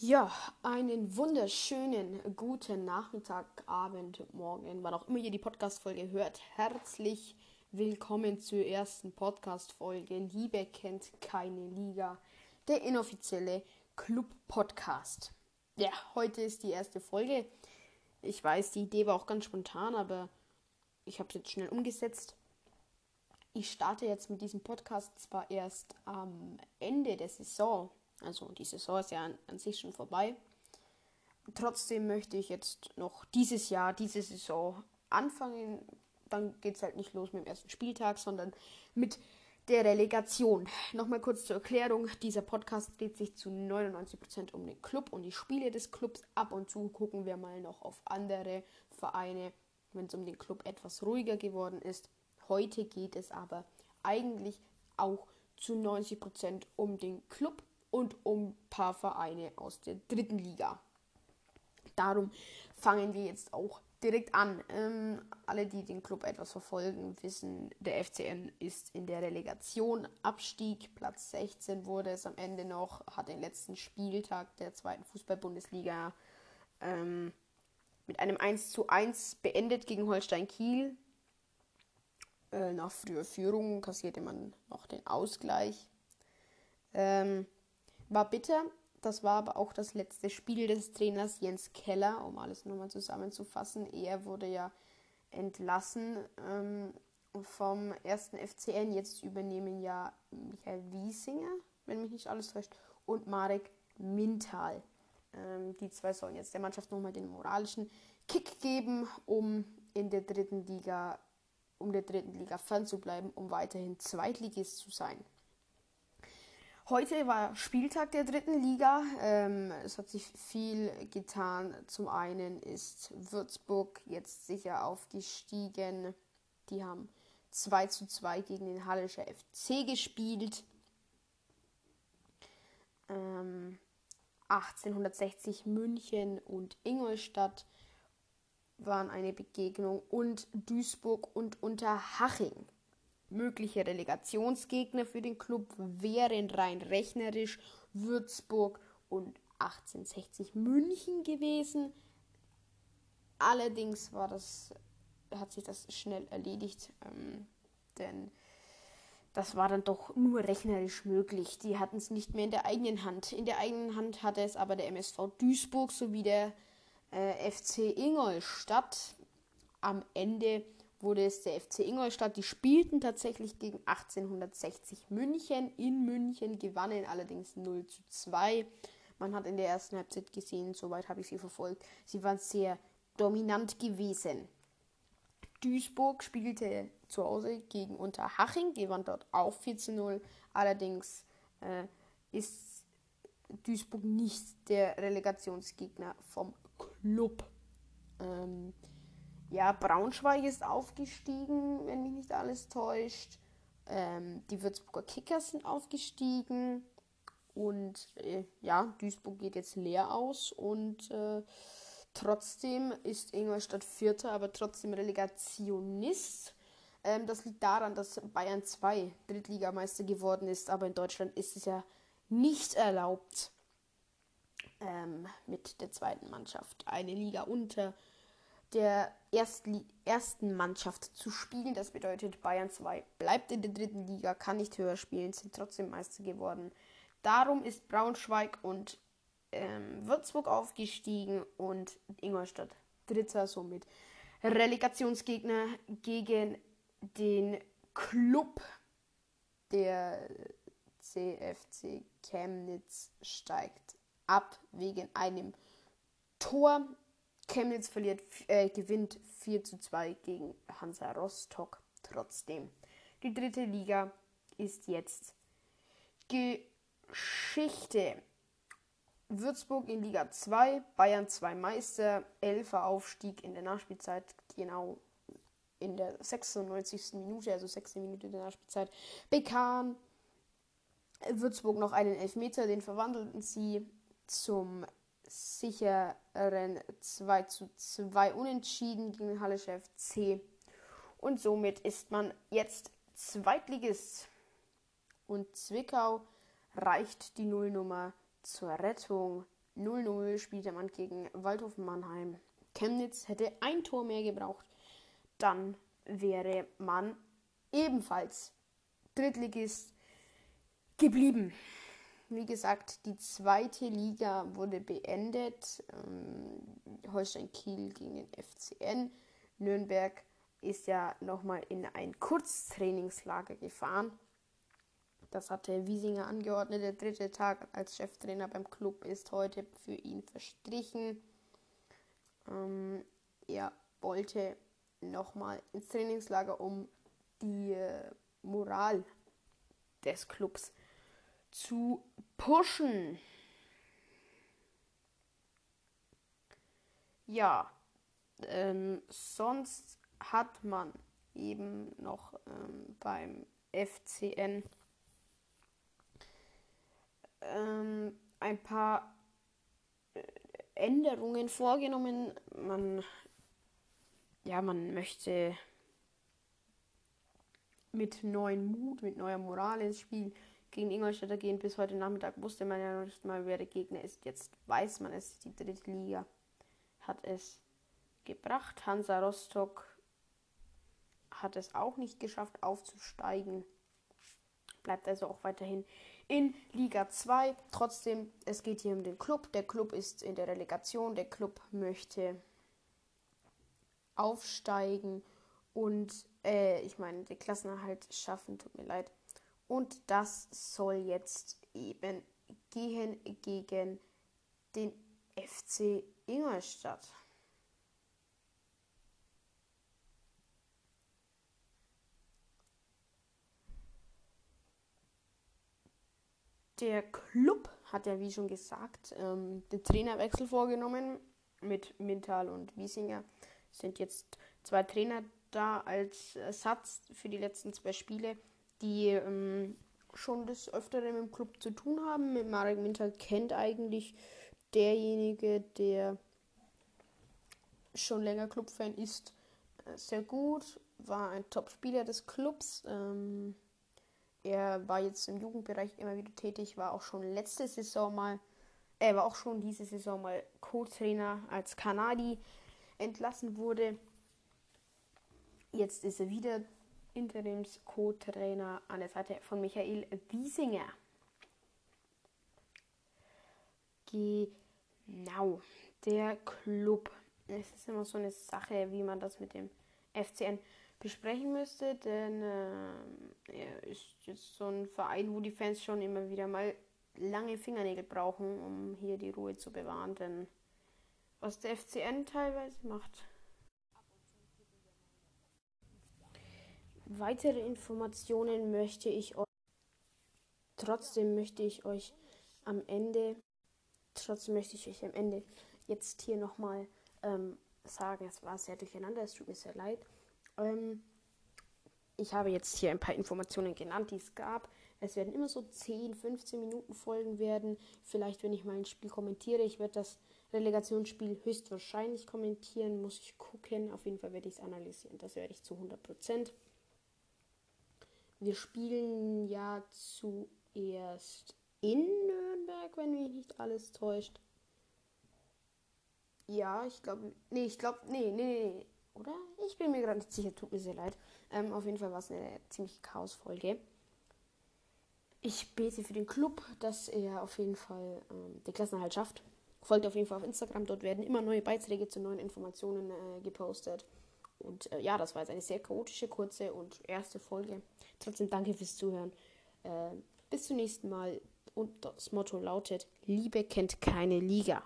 Ja, einen wunderschönen guten Nachmittag, Abend, Morgen, wann auch immer ihr die Podcast-Folge hört. Herzlich willkommen zur ersten Podcast-Folge. Liebe kennt keine Liga, der inoffizielle Club-Podcast. Ja, heute ist die erste Folge. Ich weiß, die Idee war auch ganz spontan, aber ich habe es jetzt schnell umgesetzt. Ich starte jetzt mit diesem Podcast zwar erst am Ende der Saison, also die Saison ist ja an, an sich schon vorbei. Trotzdem möchte ich jetzt noch dieses Jahr, diese Saison anfangen. Dann geht es halt nicht los mit dem ersten Spieltag, sondern mit der Relegation. Nochmal kurz zur Erklärung. Dieser Podcast dreht sich zu 99% um den Club und die Spiele des Clubs. Ab und zu gucken wir mal noch auf andere Vereine, wenn es um den Club etwas ruhiger geworden ist. Heute geht es aber eigentlich auch zu 90% um den Club und um ein paar Vereine aus der dritten Liga. Darum fangen wir jetzt auch direkt an. Ähm, alle, die den Club etwas verfolgen, wissen, der FCN ist in der Relegation. Abstieg, Platz 16 wurde es am Ende noch, hat den letzten Spieltag der zweiten Fußball-Bundesliga ähm, mit einem 1 zu 1 beendet gegen Holstein Kiel. Äh, nach früher Führung kassierte man noch den Ausgleich. Ähm, war bitter. Das war aber auch das letzte Spiel des Trainers Jens Keller, um alles nochmal zusammenzufassen. Er wurde ja entlassen ähm, vom ersten FCN. Jetzt übernehmen ja Michael Wiesinger, wenn mich nicht alles täuscht, und Marek Mintal. Ähm, die zwei sollen jetzt der Mannschaft nochmal den moralischen Kick geben, um in der dritten Liga, um der dritten Liga fernzubleiben, um weiterhin Zweitligist zu sein. Heute war Spieltag der dritten Liga. Ähm, es hat sich viel getan. Zum einen ist Würzburg jetzt sicher aufgestiegen. Die haben 2 zu 2 gegen den Hallischer FC gespielt. Ähm, 1860 München und Ingolstadt waren eine Begegnung und Duisburg und Unterhaching Mögliche Relegationsgegner für den Club wären rein rechnerisch Würzburg und 1860 München gewesen. Allerdings war das, hat sich das schnell erledigt, ähm, denn das war dann doch nur rechnerisch möglich. Die hatten es nicht mehr in der eigenen Hand. In der eigenen Hand hatte es aber der MSV Duisburg sowie der äh, FC Ingolstadt. Am Ende wurde es der FC Ingolstadt. Die spielten tatsächlich gegen 1860 München. In München gewannen allerdings 0 zu 2. Man hat in der ersten Halbzeit gesehen, soweit habe ich sie verfolgt, sie waren sehr dominant gewesen. Duisburg spielte zu Hause gegen Unterhaching, gewann dort auch 4 zu 0. Allerdings äh, ist Duisburg nicht der Relegationsgegner vom Club. Ähm, ja, Braunschweig ist aufgestiegen, wenn mich nicht alles täuscht. Ähm, die Würzburger Kickers sind aufgestiegen. Und äh, ja, Duisburg geht jetzt leer aus. Und äh, trotzdem ist Ingolstadt Vierter, aber trotzdem Relegationist. Ähm, das liegt daran, dass Bayern 2 Drittligameister geworden ist. Aber in Deutschland ist es ja nicht erlaubt, ähm, mit der zweiten Mannschaft eine Liga unter der Erstli ersten Mannschaft zu spielen. Das bedeutet, Bayern 2 bleibt in der dritten Liga, kann nicht höher spielen, sind trotzdem Meister geworden. Darum ist Braunschweig und ähm, Würzburg aufgestiegen und Ingolstadt Dritter, somit Relegationsgegner gegen den Club. Der CFC Chemnitz steigt ab wegen einem Tor Chemnitz verliert, äh, gewinnt 4 zu 2 gegen Hansa Rostock trotzdem. Die dritte Liga ist jetzt Geschichte. Würzburg in Liga 2, Bayern 2 Meister, 11 Aufstieg in der Nachspielzeit, genau in der 96. Minute, also 6. Minute der Nachspielzeit, bekam Würzburg noch einen Elfmeter, den verwandelten sie zum sicheren 2 zu 2 Unentschieden gegen Hallischer FC. Und somit ist man jetzt Zweitligist. Und Zwickau reicht die Nullnummer zur Rettung 0-0 spielte man gegen Waldhof Mannheim. Chemnitz hätte ein Tor mehr gebraucht. Dann wäre man ebenfalls Drittligist geblieben. Wie gesagt, die zweite Liga wurde beendet. Ähm, Holstein Kiel gegen den FCN. Nürnberg ist ja nochmal in ein Kurztrainingslager gefahren. Das hatte Wiesinger angeordnet. Der dritte Tag als Cheftrainer beim Club ist heute für ihn verstrichen. Ähm, er wollte nochmal ins Trainingslager, um die äh, Moral des Clubs zu pushen. Ja, ähm, sonst hat man eben noch ähm, beim FCN ähm, ein paar äh, Änderungen vorgenommen. Man, ja, man möchte mit neuem Mut, mit neuer Moral ins Spiel gegen Ingolstädter gehen. Bis heute Nachmittag wusste man ja noch nicht mal, wer der Gegner ist. Jetzt weiß man es. Die dritte Liga hat es gebracht. Hansa Rostock hat es auch nicht geschafft aufzusteigen. Bleibt also auch weiterhin in Liga 2. Trotzdem, es geht hier um den Club. Der Club ist in der Relegation. Der Club möchte aufsteigen und äh, ich meine, den Klassenerhalt schaffen, tut mir leid. Und das soll jetzt eben gehen gegen den FC Ingolstadt. Der Club hat ja, wie schon gesagt, ähm, den Trainerwechsel vorgenommen. Mit Mintal und Wiesinger sind jetzt zwei Trainer da als Ersatz für die letzten zwei Spiele, die ähm, schon des Öfteren dem Club zu tun haben. Mit Marek Mintal kennt eigentlich derjenige, der schon länger Clubfan ist, äh, sehr gut. War ein Top-Spieler des Clubs. Ähm, er war jetzt im Jugendbereich immer wieder tätig, war auch schon letzte Saison mal, er war auch schon diese Saison mal Co-Trainer als Kanadi entlassen wurde. Jetzt ist er wieder Interims-Co-Trainer an der Seite von Michael Wiesinger. Genau, der Club. Es ist immer so eine Sache, wie man das mit dem FCN besprechen müsste, denn äh, er ist jetzt so ein Verein, wo die Fans schon immer wieder mal lange Fingernägel brauchen, um hier die Ruhe zu bewahren. Denn was der FCN teilweise macht. Weitere Informationen möchte ich euch. Trotzdem möchte ich euch am Ende. Trotzdem möchte ich euch am Ende jetzt hier nochmal ähm, sagen, es war sehr durcheinander, es tut mir sehr leid. Ähm, ich habe jetzt hier ein paar Informationen genannt, die es gab. Es werden immer so 10, 15 Minuten Folgen werden. Vielleicht, wenn ich mal ein Spiel kommentiere. Ich werde das Relegationsspiel höchstwahrscheinlich kommentieren. Muss ich gucken. Auf jeden Fall werde ich es analysieren. Das werde ich zu 100 Prozent. Wir spielen ja zuerst in Nürnberg, wenn mich nicht alles täuscht. Ja, ich glaube. Nee, ich glaube. Nee, nee, nee. Oder? Ich bin mir gerade nicht sicher, tut mir sehr leid. Ähm, auf jeden Fall war es eine ziemlich Chaos-Folge. Ich bete für den Club, dass er auf jeden Fall ähm, den Klassenerhalt schafft. Folgt auf jeden Fall auf Instagram, dort werden immer neue Beiträge zu neuen Informationen äh, gepostet. Und äh, ja, das war jetzt eine sehr chaotische, kurze und erste Folge. Trotzdem danke fürs Zuhören. Äh, bis zum nächsten Mal. Und das Motto lautet: Liebe kennt keine Liga.